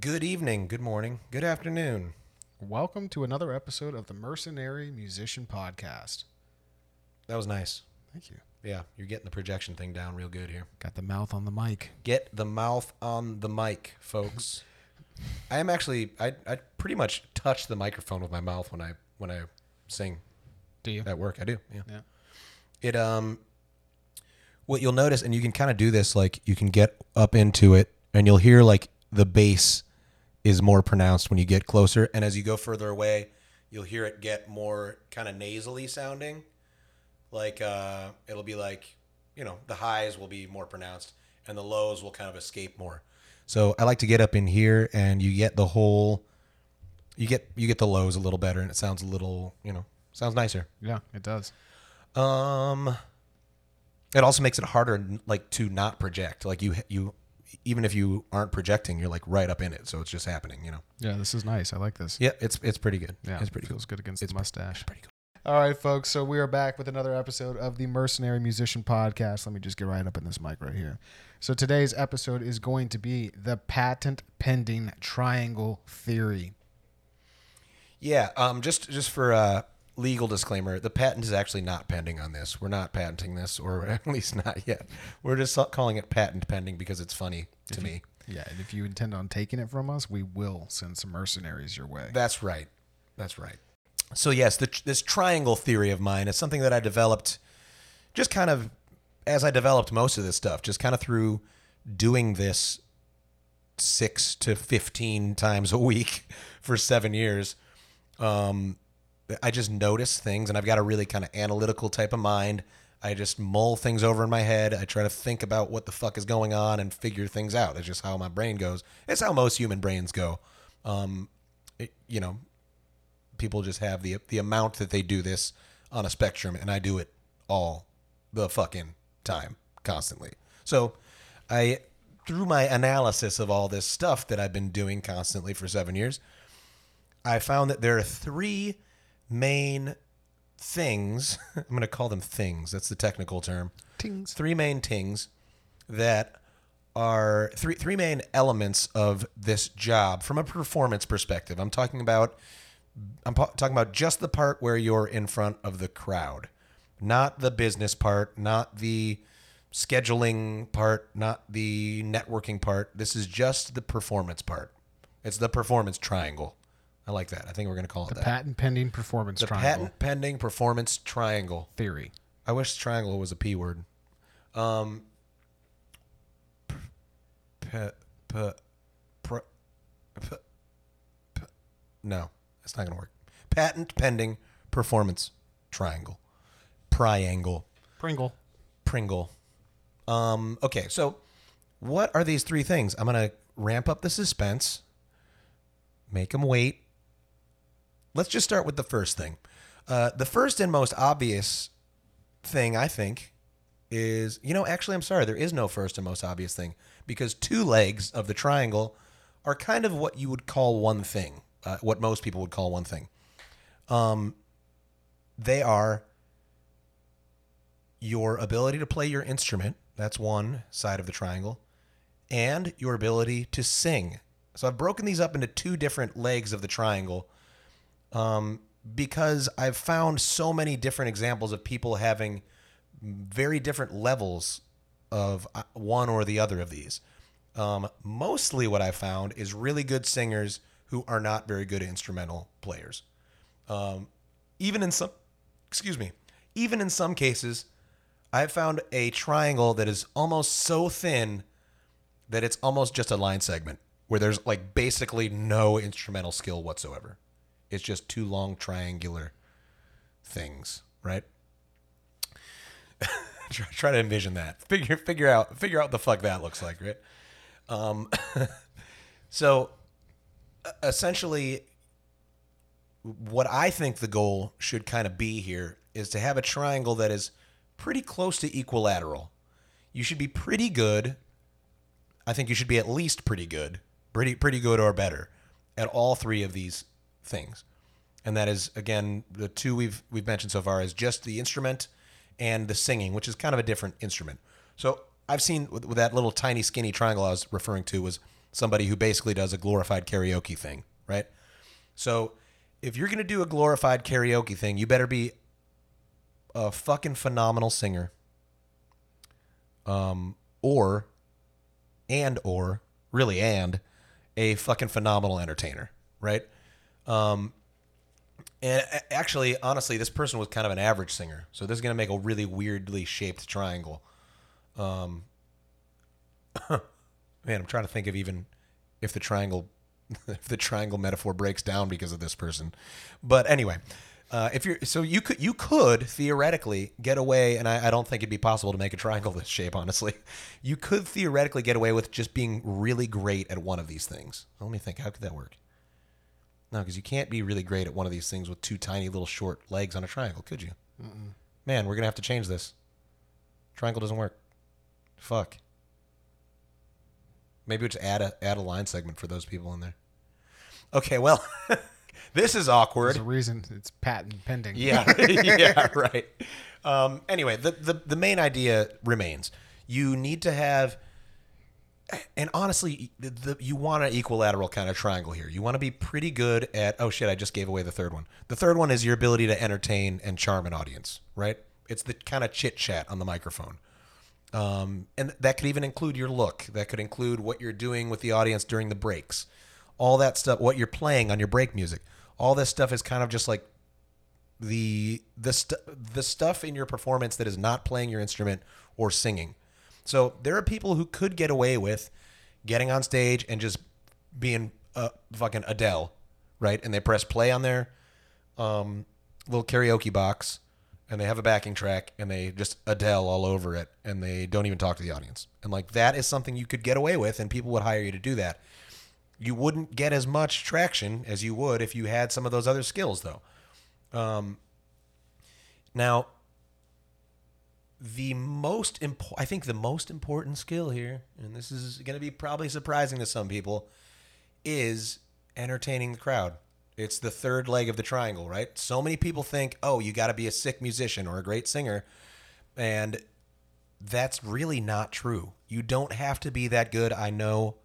Good evening, good morning, good afternoon. Welcome to another episode of the Mercenary Musician Podcast. That was nice. Thank you. Yeah, you're getting the projection thing down real good here. Got the mouth on the mic. Get the mouth on the mic, folks. I am actually I I pretty much touch the microphone with my mouth when I when I sing Do you? at work. I do. Yeah. Yeah. It um what you'll notice and you can kind of do this like you can get up into it and you'll hear like the bass is more pronounced when you get closer and as you go further away you'll hear it get more kind of nasally sounding like uh it'll be like you know the highs will be more pronounced and the lows will kind of escape more so i like to get up in here and you get the whole you get you get the lows a little better and it sounds a little you know sounds nicer Yeah, it does. um, it also makes it harder, like to not project. Like you, you, even if you aren't projecting, you're like right up in it, so it's just happening. You know. Yeah, this is nice. I like this. Yeah, it's it's pretty good. Yeah, it's pretty cool. feels good against It's the mustache. Pretty cool. All right, folks. So we are back with another episode of the Mercenary Musician Podcast. Let me just get right up in this mic right here. So today's episode is going to be the patent pending triangle theory. Yeah. Um. Just just for a legal disclaimer, the patent is actually not pending on this. We're not patenting this, or at least not yet. We're just calling it patent pending because it's funny to me. Yeah, and if you intend on taking it from us, we will send some mercenaries your way. That's right. That's right. So yes, the, this triangle theory of mine is something that I developed just kind of as I developed most of this stuff, just kind of through doing this six to fifteen times a week for seven years. Um, I just notice things, and I've got a really kind of analytical type of mind. I just mull things over in my head. I try to think about what the fuck is going on and figure things out. It's just how my brain goes. It's how most human brains go. Um, it, you know, people just have the the amount that they do this on a spectrum, and I do it all the fucking time, constantly. So, I through my analysis of all this stuff that I've been doing constantly for seven years, I found that there are three main things. I'm going to call them things. That's the technical term. Tings. Three main things that are three three main elements of this job from a performance perspective. I'm talking about I'm po- talking about just the part where you're in front of the crowd, not the business part, not the scheduling part, not the networking part. This is just the performance part. It's the performance triangle. I like that. I think we're going to call it The that. patent pending performance the triangle patent pending performance triangle. theory. I wish triangle was a p word. Um. P, p, p, pr, p, p, no, it's not gonna work. Patent pending performance triangle, triangle, Pringle. Pringle. Um. Okay, so what are these three things? I'm gonna ramp up the suspense, make them wait. Let's just start with the first thing. Uh, the first and most obvious thing I think is, you know, actually, I'm sorry, there is no first and most obvious thing because two legs of the triangle are kind of what you would call one thing, uh, what most people would call one thing. Um, they are your ability to play your instrument, that's one side of the triangle, and your ability to sing. So I've broken these up into two different legs of the triangle um, because I've found so many different examples of people having very different levels of uh, one or the other of these. Um, mostly, what I found is really good singers who are not very good instrumental players. Um, even in some, excuse me, even in some cases, I've found a triangle that is almost so thin that it's almost just a line segment where there's like basically no instrumental skill whatsoever. It's just two long triangular things, right? try, try to envision that. Figure figure out figure out the fuck that looks like, right? Um, so essentially, what I think the goal should kind of be here is to have a triangle that is pretty close to equilateral. You should be pretty good. I think you should be at least pretty good, pretty pretty good or better at all three of these things. And that is again the two we've we've mentioned so far is just the instrument and the singing, which is kind of a different instrument. So I've seen with, with that little tiny skinny triangle I was referring to was somebody who basically does a glorified karaoke thing, right? So if you're gonna do a glorified karaoke thing, you better be a fucking phenomenal singer, um, or and or really and a fucking phenomenal entertainer, right? Um, and actually, honestly, this person was kind of an average singer, so this is gonna make a really weirdly shaped triangle. Um, man, I'm trying to think of even if the triangle, if the triangle metaphor breaks down because of this person. But anyway, uh, if you're so you could you could theoretically get away, and I, I don't think it'd be possible to make a triangle this shape. Honestly, you could theoretically get away with just being really great at one of these things. Let me think. How could that work? No, because you can't be really great at one of these things with two tiny little short legs on a triangle, could you? Man, we're gonna have to change this. Triangle doesn't work. Fuck. Maybe we just add a add a line segment for those people in there. Okay, well, this is awkward. There's a reason it's patent pending. Yeah, yeah, right. Um, anyway, the, the the main idea remains: you need to have, and honestly, the, the, you want an equilateral kind of triangle here. You want to be pretty good at. Oh shit! I just gave away the third one. The third one is your ability to entertain and charm an audience. Right? It's the kind of chit chat on the microphone. Um, and that could even include your look. That could include what you're doing with the audience during the breaks. All that stuff, what you're playing on your break music. All this stuff is kind of just like the the st- the stuff in your performance that is not playing your instrument or singing. So there are people who could get away with getting on stage and just being uh, fucking Adele, right? And they press play on their um, little karaoke box, and they have a backing track, and they just Adele all over it, and they don't even talk to the audience. And like that is something you could get away with, and people would hire you to do that. You wouldn't get as much traction as you would if you had some of those other skills, though. Um, now, the most important, I think the most important skill here, and this is going to be probably surprising to some people, is entertaining the crowd. It's the third leg of the triangle, right? So many people think, oh, you got to be a sick musician or a great singer. And that's really not true. You don't have to be that good. I know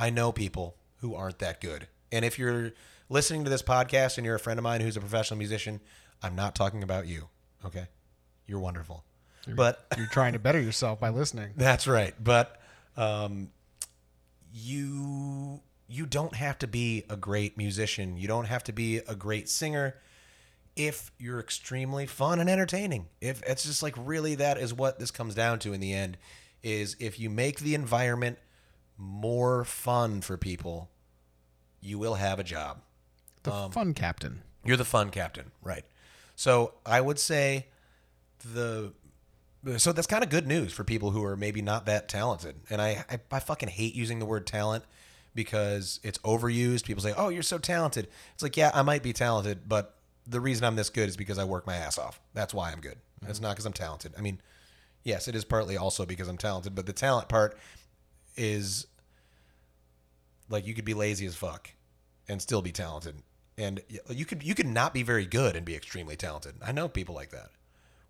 I know people who aren't that good. And if you're listening to this podcast and you're a friend of mine who's a professional musician, I'm not talking about you. Okay? You're wonderful. But You're trying to better yourself by listening. that's right. But um, you you don't have to be a great musician. You don't have to be a great singer if you're extremely fun and entertaining. If it's just like really that is what this comes down to in the end is if you make the environment more fun for people, you will have a job. The Um, fun captain. You're the fun captain, right? So I would say the so that's kind of good news for people who are maybe not that talented. And I, I I fucking hate using the word talent because it's overused. People say, "Oh, you're so talented." It's like, yeah, I might be talented, but the reason I'm this good is because I work my ass off. That's why I'm good. Mm-hmm. It's not because I'm talented. I mean, yes, it is partly also because I'm talented, but the talent part is like you could be lazy as fuck and still be talented. And you could you could not be very good and be extremely talented. I know people like that,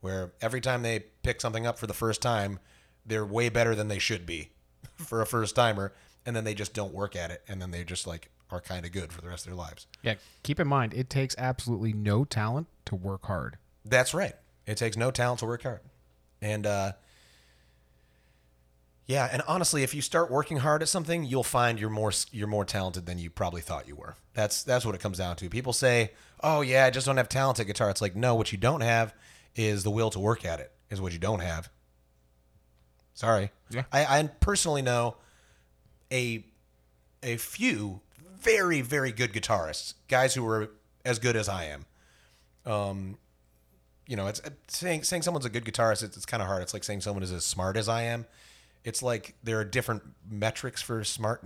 where every time they pick something up for the first time, they're way better than they should be for a first timer, and then they just don't work at it, and then they just like are kind of good for the rest of their lives. Yeah. Keep in mind, it takes absolutely no talent to work hard. That's right. It takes no talent to work hard. And uh yeah, and honestly, if you start working hard at something, you'll find you're more you're more talented than you probably thought you were. That's that's what it comes down to. People say, "Oh yeah, I just don't have talent at guitar." It's like, no, what you don't have is the will to work at it. Is what you don't have. Sorry. Yeah. I, I personally know a a few very very good guitarists, guys who are as good as I am. Um, you know, it's saying saying someone's a good guitarist. It's, it's kind of hard. It's like saying someone is as smart as I am. It's like there are different metrics for smart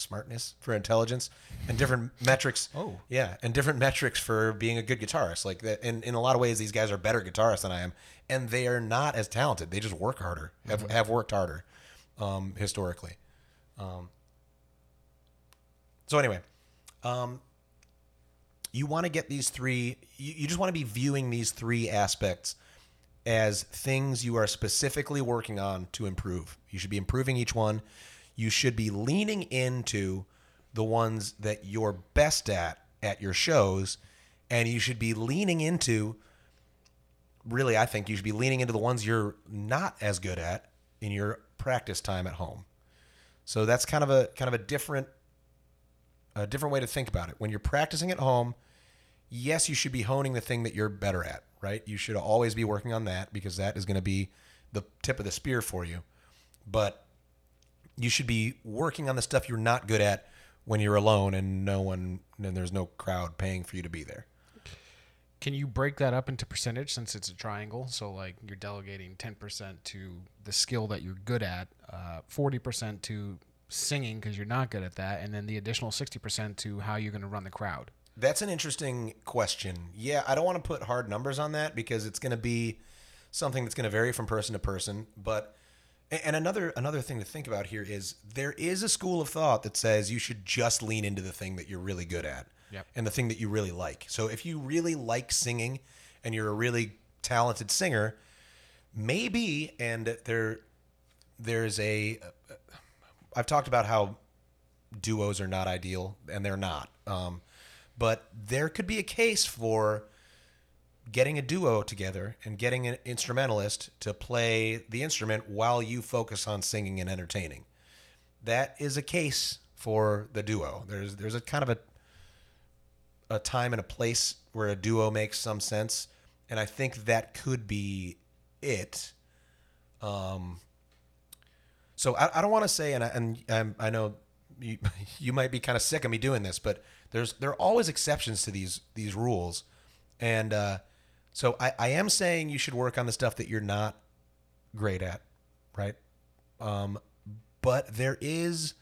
smartness for intelligence and different metrics. Oh. yeah, and different metrics for being a good guitarist. Like that, in in a lot of ways, these guys are better guitarists than I am, and they are not as talented. They just work harder. Have have worked harder, um, historically. Um, so anyway, um, you want to get these three. You, you just want to be viewing these three aspects as things you are specifically working on to improve. You should be improving each one. You should be leaning into the ones that you're best at at your shows, and you should be leaning into really, I think you should be leaning into the ones you're not as good at in your practice time at home. So that's kind of a kind of a different a different way to think about it. When you're practicing at home, yes, you should be honing the thing that you're better at, right? You should always be working on that because that is going to be the tip of the spear for you. But you should be working on the stuff you're not good at when you're alone and no one and there's no crowd paying for you to be there. Can you break that up into percentage since it's a triangle? So like you're delegating 10% to the skill that you're good at, uh, 40% to singing because you're not good at that, and then the additional 60% to how you're going to run the crowd. That's an interesting question. Yeah, I don't want to put hard numbers on that because it's going to be something that's going to vary from person to person. But and another another thing to think about here is there is a school of thought that says you should just lean into the thing that you're really good at Yep. and the thing that you really like. So if you really like singing and you're a really talented singer, maybe and there there's a I've talked about how duos are not ideal and they're not. Um, but there could be a case for getting a duo together and getting an instrumentalist to play the instrument while you focus on singing and entertaining. That is a case for the duo. There's there's a kind of a a time and a place where a duo makes some sense, and I think that could be it. Um, so I, I don't want to say, and I, and I'm, I know you, you might be kind of sick of me doing this, but there's there are always exceptions to these these rules, and uh, so I, I am saying you should work on the stuff that you're not great at, right? Um, but there is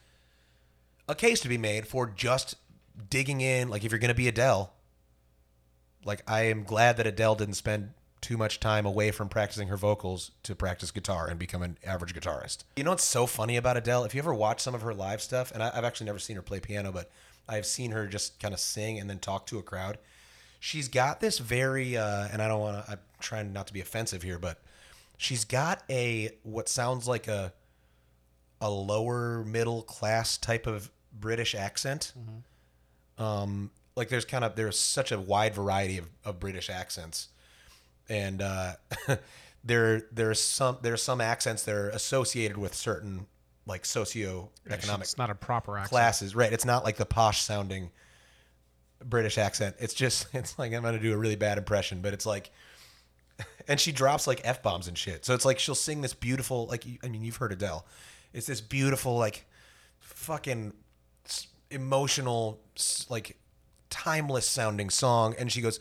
a case to be made for just digging in. Like if you're going to be Adele, like I am glad that Adele didn't spend too much time away from practicing her vocals to practice guitar and become an average guitarist. You know what's so funny about Adele? If you ever watch some of her live stuff, and I, I've actually never seen her play piano, but I've seen her just kind of sing and then talk to a crowd. She's got this very, uh, and I don't want to. I'm trying not to be offensive here, but she's got a what sounds like a a lower middle class type of British accent. Um, like there's kind of there's such a wide variety of, of British accents, and uh, there there's some there's some accents that are associated with certain like socioeconomic It's not a proper accent. classes. Right. It's not like the posh sounding British accent. It's just it's like I'm gonna do a really bad impression, but it's like and she drops like f bombs and shit. So it's like she'll sing this beautiful like I mean you've heard Adele. It's this beautiful like fucking emotional like timeless sounding song, and she goes,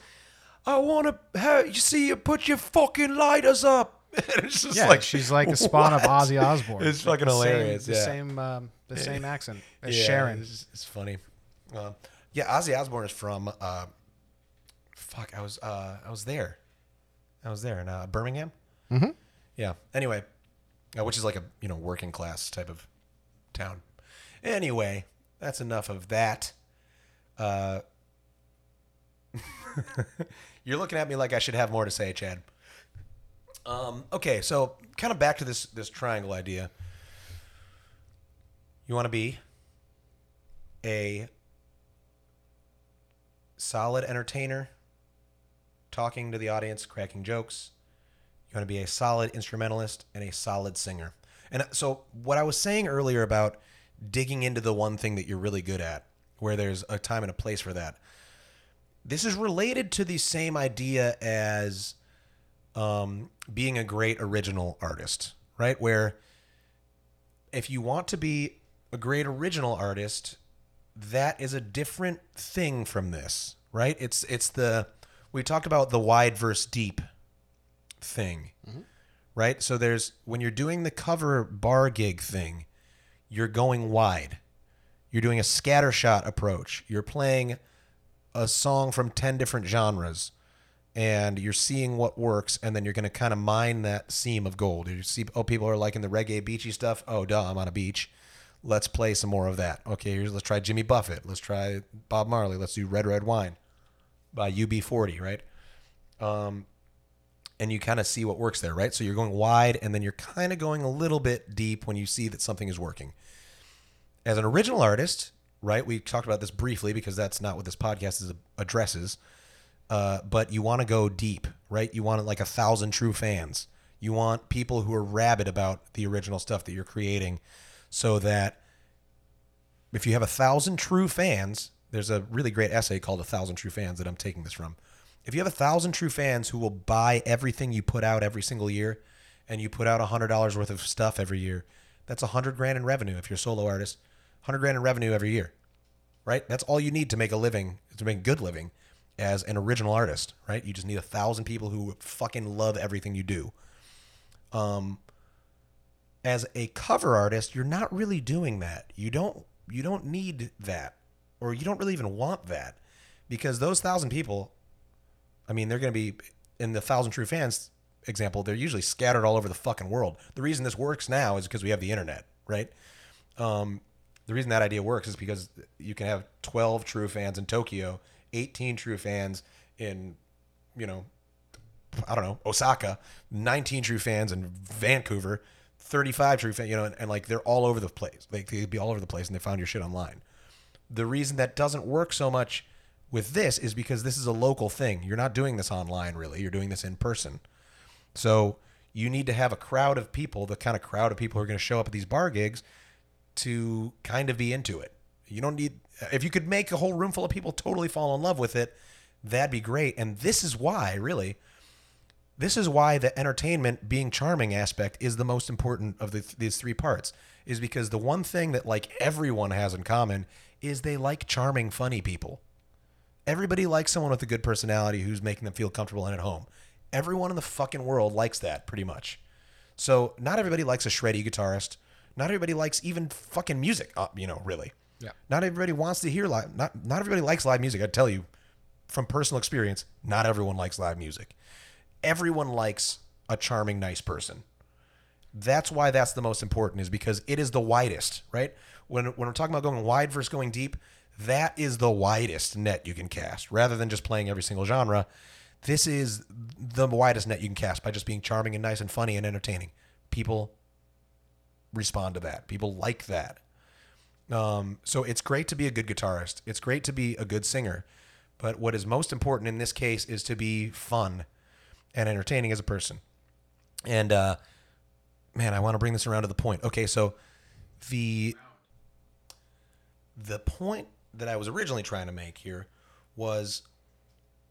"I want to have you see you put your fucking lighters up." It's just Yeah, like she's like a spawn of? Ozzy Osbourne. It's fucking The same- hilarious. The same, um, the same accent as Yeah, Sharon. It's, it's funny. Um, yeah, Ozzy Osbourne is from. Uh, fuck, I was uh, I was there. I was there in uh, Birmingham. Mhm. Yeah. Anyway, uh, which is like a you know working class type of town. Anyway, that's enough of that. Uh, you're looking at me like I should have more to say, Chad. Um, okay, so kind of back to this this triangle idea. You want to be a solid entertainer, talking to the audience, cracking jokes. You want to be a solid instrumentalist and a solid singer. And so, what I was saying earlier about digging into the one thing that you're really good at, where there's a time and a place for that, this is related to the same idea as um, being a great original artist, right? Where if you want to be a great original artist, that is a different thing from this, right? It's it's the we talked about the wide versus deep thing, right? So there's when you're doing the cover bar gig thing, you're going wide. You're doing a scattershot approach. You're playing a song from 10 different genres and you're seeing what works and then you're going to kind of mine that seam of gold. You see oh people are liking the reggae beachy stuff. Oh duh, I'm on a beach. Let's play some more of that. Okay, here's let's try Jimmy Buffett. Let's try Bob Marley. Let's do Red Red Wine by UB40, right? Um and you kind of see what works there, right? So you're going wide and then you're kind of going a little bit deep when you see that something is working. as an original artist, right? We talked about this briefly because that's not what this podcast is addresses. Uh, but you want to go deep, right? You want like a thousand true fans. You want people who are rabid about the original stuff that you're creating, so that if you have a thousand true fans, there's a really great essay called "A Thousand True Fans" that I'm taking this from. If you have a thousand true fans who will buy everything you put out every single year, and you put out a hundred dollars worth of stuff every year, that's a hundred grand in revenue if you're a solo artist. Hundred grand in revenue every year, right? That's all you need to make a living, to make a good living as an original artist, right? You just need a thousand people who fucking love everything you do. Um, as a cover artist, you're not really doing that. You don't you don't need that, or you don't really even want that, because those thousand people, I mean, they're going to be in the thousand true fans example. They're usually scattered all over the fucking world. The reason this works now is because we have the internet, right? Um, the reason that idea works is because you can have 12 true fans in Tokyo, 18 true fans in, you know, I don't know, Osaka, 19 true fans in Vancouver, 35 true fans, you know, and, and like they're all over the place. Like they'd be all over the place and they found your shit online. The reason that doesn't work so much with this is because this is a local thing. You're not doing this online really. You're doing this in person. So you need to have a crowd of people, the kind of crowd of people who are going to show up at these bar gigs to kind of be into it. You don't need if you could make a whole room full of people totally fall in love with it, that'd be great. And this is why, really, this is why the entertainment being charming aspect is the most important of the, these three parts. Is because the one thing that like everyone has in common is they like charming, funny people. Everybody likes someone with a good personality who's making them feel comfortable and at home. Everyone in the fucking world likes that pretty much. So not everybody likes a shreddy guitarist. Not everybody likes even fucking music. Uh, you know, really. Yeah. Not everybody wants to hear live. Not not everybody likes live music. I tell you, from personal experience, not everyone likes live music. Everyone likes a charming, nice person. That's why that's the most important, is because it is the widest, right? When when we're talking about going wide versus going deep, that is the widest net you can cast, rather than just playing every single genre. This is the widest net you can cast by just being charming and nice and funny and entertaining. People respond to that. People like that. Um, so it's great to be a good guitarist. It's great to be a good singer. But what is most important in this case is to be fun and entertaining as a person. And uh, man, I want to bring this around to the point. Okay, so the the point that I was originally trying to make here was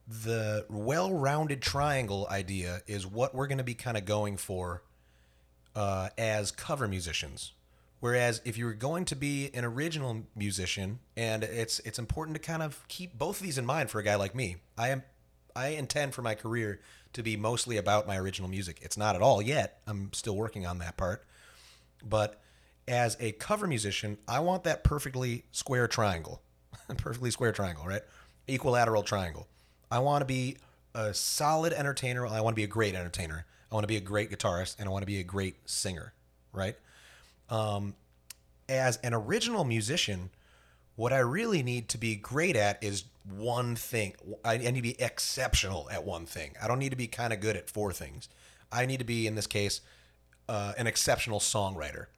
the well-rounded triangle idea is what we're going to be kind of going for uh, as cover musicians. Whereas if you're going to be an original musician, and it's it's important to kind of keep both of these in mind for a guy like me. I am I intend for my career to be mostly about my original music. It's not at all yet. I'm still working on that part. But as a cover musician, I want that perfectly square triangle. perfectly square triangle, right? Equilateral triangle. I want to be a solid entertainer. I want to be a great entertainer. I want to be a great guitarist and I want to be a great singer, right? Um, as an original musician, what I really need to be great at is one thing. I, I need to be exceptional at one thing. I don't need to be kind of good at four things. I need to be, in this case, uh, an exceptional songwriter.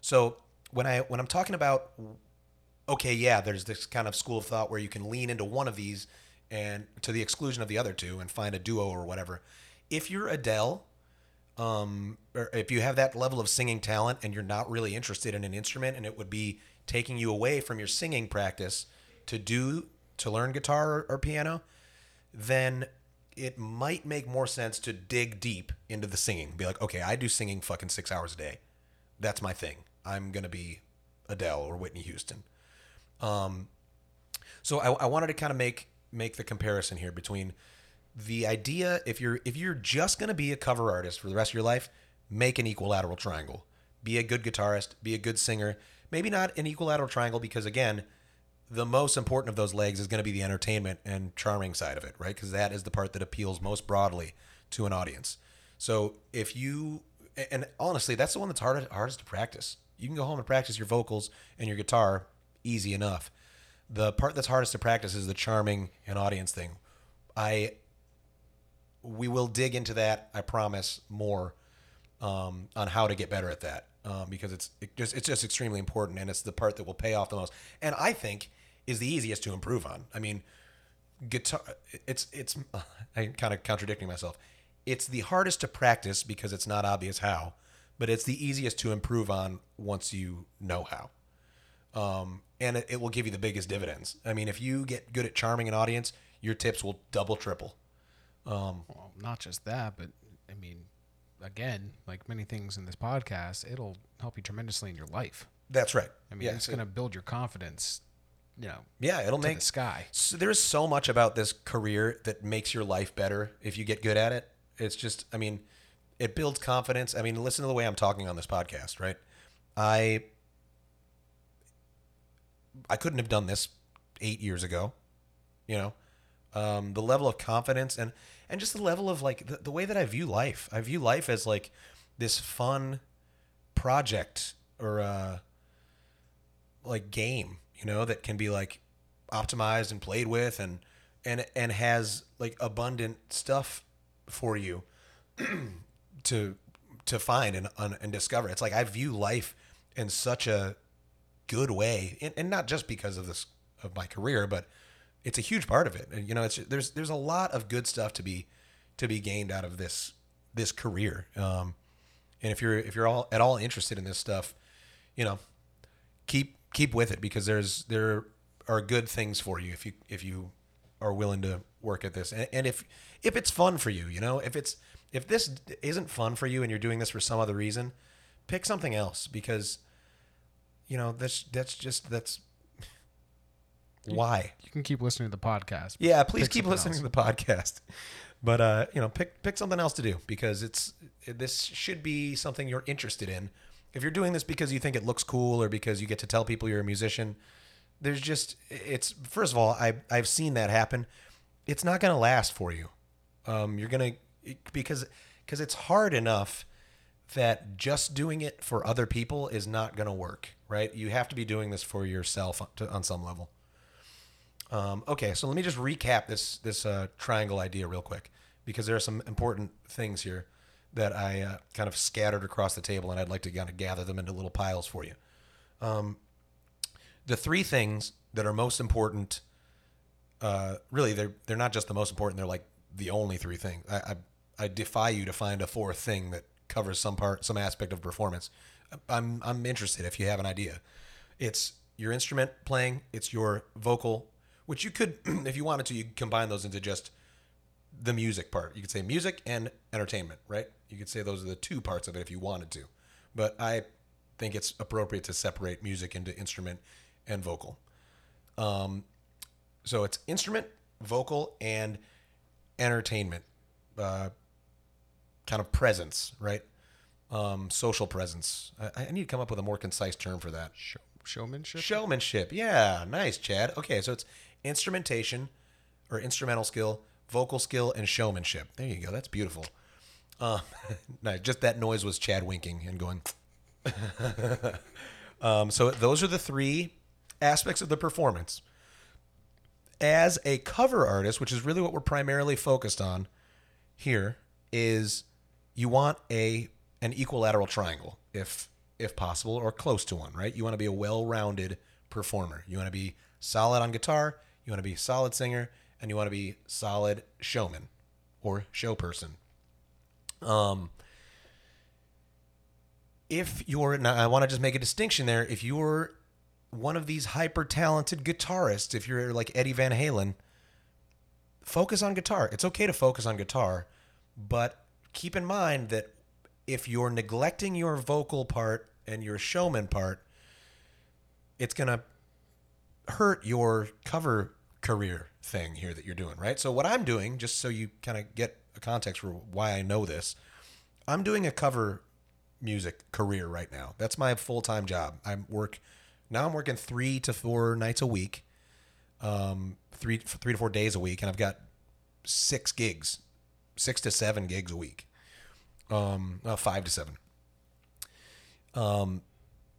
So when I when I'm talking about, okay, yeah, there's this kind of school of thought where you can lean into one of these and to the exclusion of the other two and find a duo or whatever. If you're Adele, um, or if you have that level of singing talent and you're not really interested in an instrument and it would be taking you away from your singing practice to do to learn guitar or, or piano, then it might make more sense to dig deep into the singing. Be like, okay, I do singing fucking six hours a day. That's my thing. I'm gonna be Adele or Whitney Houston. Um, so I, I wanted to kind of make make the comparison here between the idea if you're if you're just to be a cover artist for the rest of your life, make an equilateral triangle. Be a good guitarist, be a good singer. Maybe not an equilateral triangle because again, the most important of those legs is going to be the entertainment and charming side of it, right? Because that is the part that appeals most broadly to an audience. So if you and honestly, that's the one that's hardest hardest to practice. You can go home and practice your vocals and your guitar easy enough. The part that's hardest to practice is the charming and audience thing. I we will dig into that. I promise more um, on how to get better at that. Um, because it's it just it's just extremely important and it's the part that will pay off the most. And I think is the easiest to improve on. I mean, guitar it's it's I'm kind of contradicting myself. It's the hardest to practice because it's not obvious how, but it's the easiest to improve on once you know how. Um, and it, it will give you the biggest dividends. I mean, if you get good at charming an audience, your tips will double, triple. Um, Well, not just that, but I mean, again, like many things in this podcast, it'll help you tremendously in your life. that's right. I mean, yeah, it's going to build your confidence, you know, yeah, it'll make the sky. So there's so much about this career that makes your life better if you get good at it. It's just, I mean, it builds confidence. I mean, listen to the way I'm talking on this podcast, right? I I couldn't have done this eight years ago. You know, um, the level of confidence and and just the level of like the, the way that I view life. I view life as like this fun project or uh, like game, you know, that can be like optimized and played with and and and has like abundant stuff for you to to find and and discover. It's like I view life in such a good way, and, and not just because of this of my career, but it's a huge part of it. And you know, it's there's there's a lot of good stuff to be to be gained out of this this career. Um, and if you're if you're all at all interested in this stuff, you know, keep keep with it because there's there are good things for you if you if you are willing to work at this and, and if if it's fun for you you know if it's if this isn't fun for you and you're doing this for some other reason pick something else because you know that's that's just that's why You can keep listening to the podcast. yeah please keep listening to the podcast but uh you know pick pick something else to do because it's this should be something you're interested in if you're doing this because you think it looks cool or because you get to tell people you're a musician there's just it's first of all I I've seen that happen. It's not going to last for you. Um, you're going to because because it's hard enough that just doing it for other people is not going to work, right? You have to be doing this for yourself to, on some level. Um, okay, so let me just recap this this uh, triangle idea real quick because there are some important things here that I uh, kind of scattered across the table, and I'd like to kind of gather them into little piles for you. Um, the three things that are most important uh, really they're they're not just the most important they're like the only three things. I, I i defy you to find a fourth thing that covers some part some aspect of performance. I'm i'm interested if you have an idea. It's your instrument playing it's your vocal which you could if you wanted to you combine those into just the music part you could say music and entertainment right you could say those are the two parts of it if you wanted to but i think it's appropriate to separate music into instrument and vocal. Um, so it's instrument, vocal, and entertainment, uh, kind of presence, right? Um, social presence. I, I need to come up with a more concise term for that. Show, showmanship. Showmanship. Yeah, nice, Chad. Okay, so it's instrumentation or instrumental skill, vocal skill, and showmanship. There you go. That's beautiful. Uh, nice. Just that noise was Chad winking and going. um, so those are the three aspects of the performance. As a cover artist, which is really what we're primarily focused on here, is you want a an equilateral triangle, if if possible, or close to one, right? You want to be a well-rounded performer. You want to be solid on guitar, you want to be a solid singer, and you want to be solid showman or show person. Um, if you're now I want to just make a distinction there. If you're one of these hyper talented guitarists, if you're like Eddie Van Halen, focus on guitar. It's okay to focus on guitar, but keep in mind that if you're neglecting your vocal part and your showman part, it's going to hurt your cover career thing here that you're doing, right? So what I'm doing, just so you kind of get a context for why I know this, I'm doing a cover music career right now. That's my full-time job. I work now I'm working 3 to 4 nights a week. Um 3 3 to 4 days a week and I've got 6 gigs. 6 to 7 gigs a week. Um 5 to 7. Um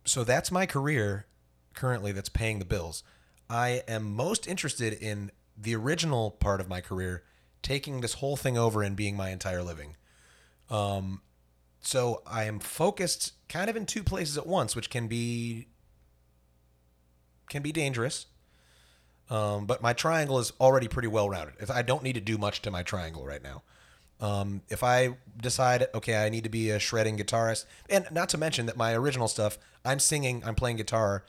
so that's my career currently that's paying the bills. I am most interested in the original part of my career, taking this whole thing over and being my entire living. Um, so I am focused kind of in two places at once, which can be can be dangerous. Um, but my triangle is already pretty well rounded. If I don't need to do much to my triangle right now. Um, if I decide, okay, I need to be a shredding guitarist, and not to mention that my original stuff, I'm singing, I'm playing guitar,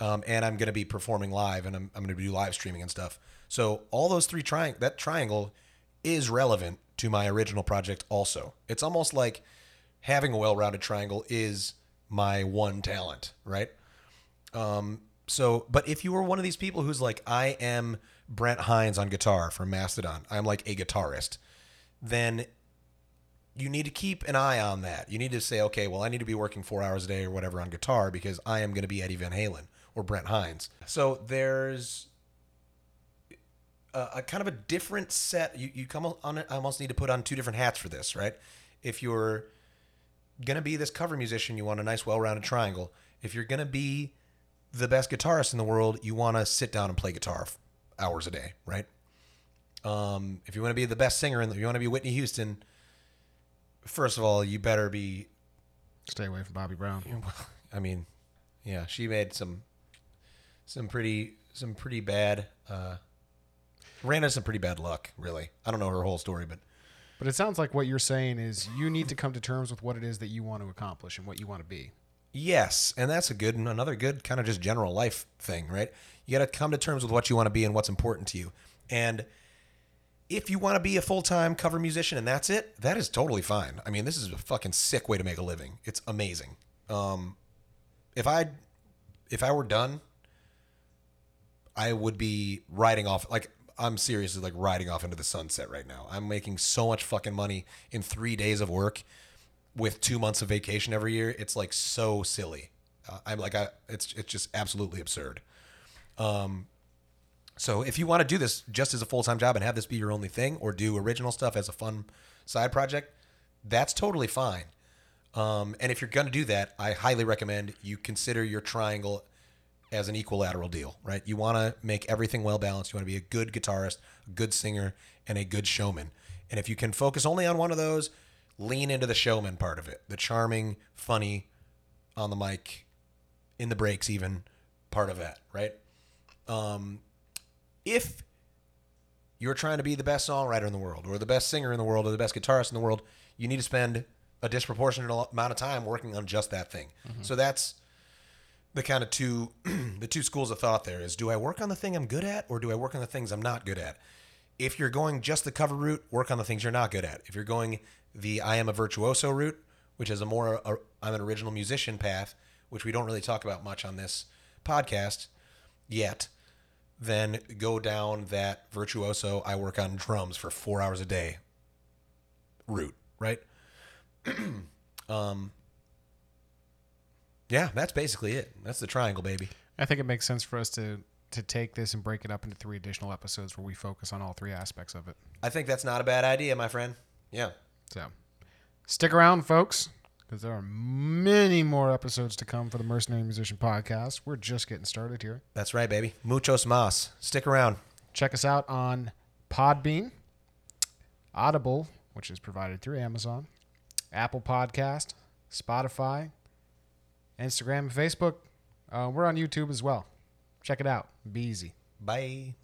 um, and I'm going to be performing live, and I'm, I'm going to do live streaming and stuff. So all those three triang that triangle is relevant to my original project. Also, it's almost like having a well-rounded triangle is my one talent, right? Um, so, but if you were one of these people who's like, I am Brent Hinds on guitar from Mastodon, I'm like a guitarist, then you need to keep an eye on that. You need to say, okay, well, I need to be working four hours a day or whatever on guitar because I am going to be Eddie Van Halen or Brent Hinds. So there's a, a kind of a different set. You, you come on, I almost need to put on two different hats for this, right? If you're going to be this cover musician, you want a nice, well rounded triangle. If you're going to be the best guitarist in the world, you want to sit down and play guitar hours a day, right? Um, if you want to be the best singer and you want to be Whitney Houston, first of all, you better be. Stay away from Bobby Brown. I mean, yeah, she made some some pretty some pretty bad uh, ran into some pretty bad luck. Really, I don't know her whole story, but But it sounds like what you're saying is you need to come to terms with what it is that you want to accomplish and what you want to be. Yes, and that's a good another good kind of just general life thing, right? You got to come to terms with what you want to be and what's important to you. And if you want to be a full-time cover musician and that's it, that is totally fine. I mean, this is a fucking sick way to make a living. It's amazing. Um, if I if I were done, I would be riding off like I'm seriously like riding off into the sunset right now. I'm making so much fucking money in 3 days of work with 2 months of vacation every year. It's like so silly. Uh, I'm like I it's it's just absolutely absurd. Um so if you want to do this just as a full time job and have this be your only thing, or do original stuff as a fun side project, that's totally fine. Um, and if you're going to do that, I highly recommend you consider your triangle as an equilateral deal, right? You want to make everything well balanced. You want to be a good guitarist, a good singer, and a good showman. And if you can focus only on one of those, lean into the showman part of it, the charming, funny, on the mic, in the breaks, even part of that, right? Um, if you're trying to be the best songwriter in the world or the best singer in the world or the best guitarist in the world, you need to spend a disproportionate amount of time working on just that thing. So that's the kind of two the two schools of thought there is do I work on the thing I'm good at or do I work on the things I'm not good at? If you're going just the cover route, work on the things you're not good at. If you're going the I am a virtuoso route, which is a more I'm an original musician path, which we don't really talk about much on this podcast yet, then go down that virtuoso I work on drums for 4 hours a day route, right? um yeah, that's basically it. That's the triangle, baby. I think it makes sense for us to to take this and break it up into three additional episodes where we focus on all three aspects of it. I think that's not a bad idea, my friend. Yeah. So stick around, folks, because there are many more episodes to come for the Mercenary Musician Podcast. We're just getting started here. That's right, baby. Muchos más. Stick around. Check us out on Podbean, Audible, which is provided through Amazon, Apple Podcast, Spotify, Instagram, Facebook. Uh, we're on YouTube as well. Check it out. Be easy. Bye.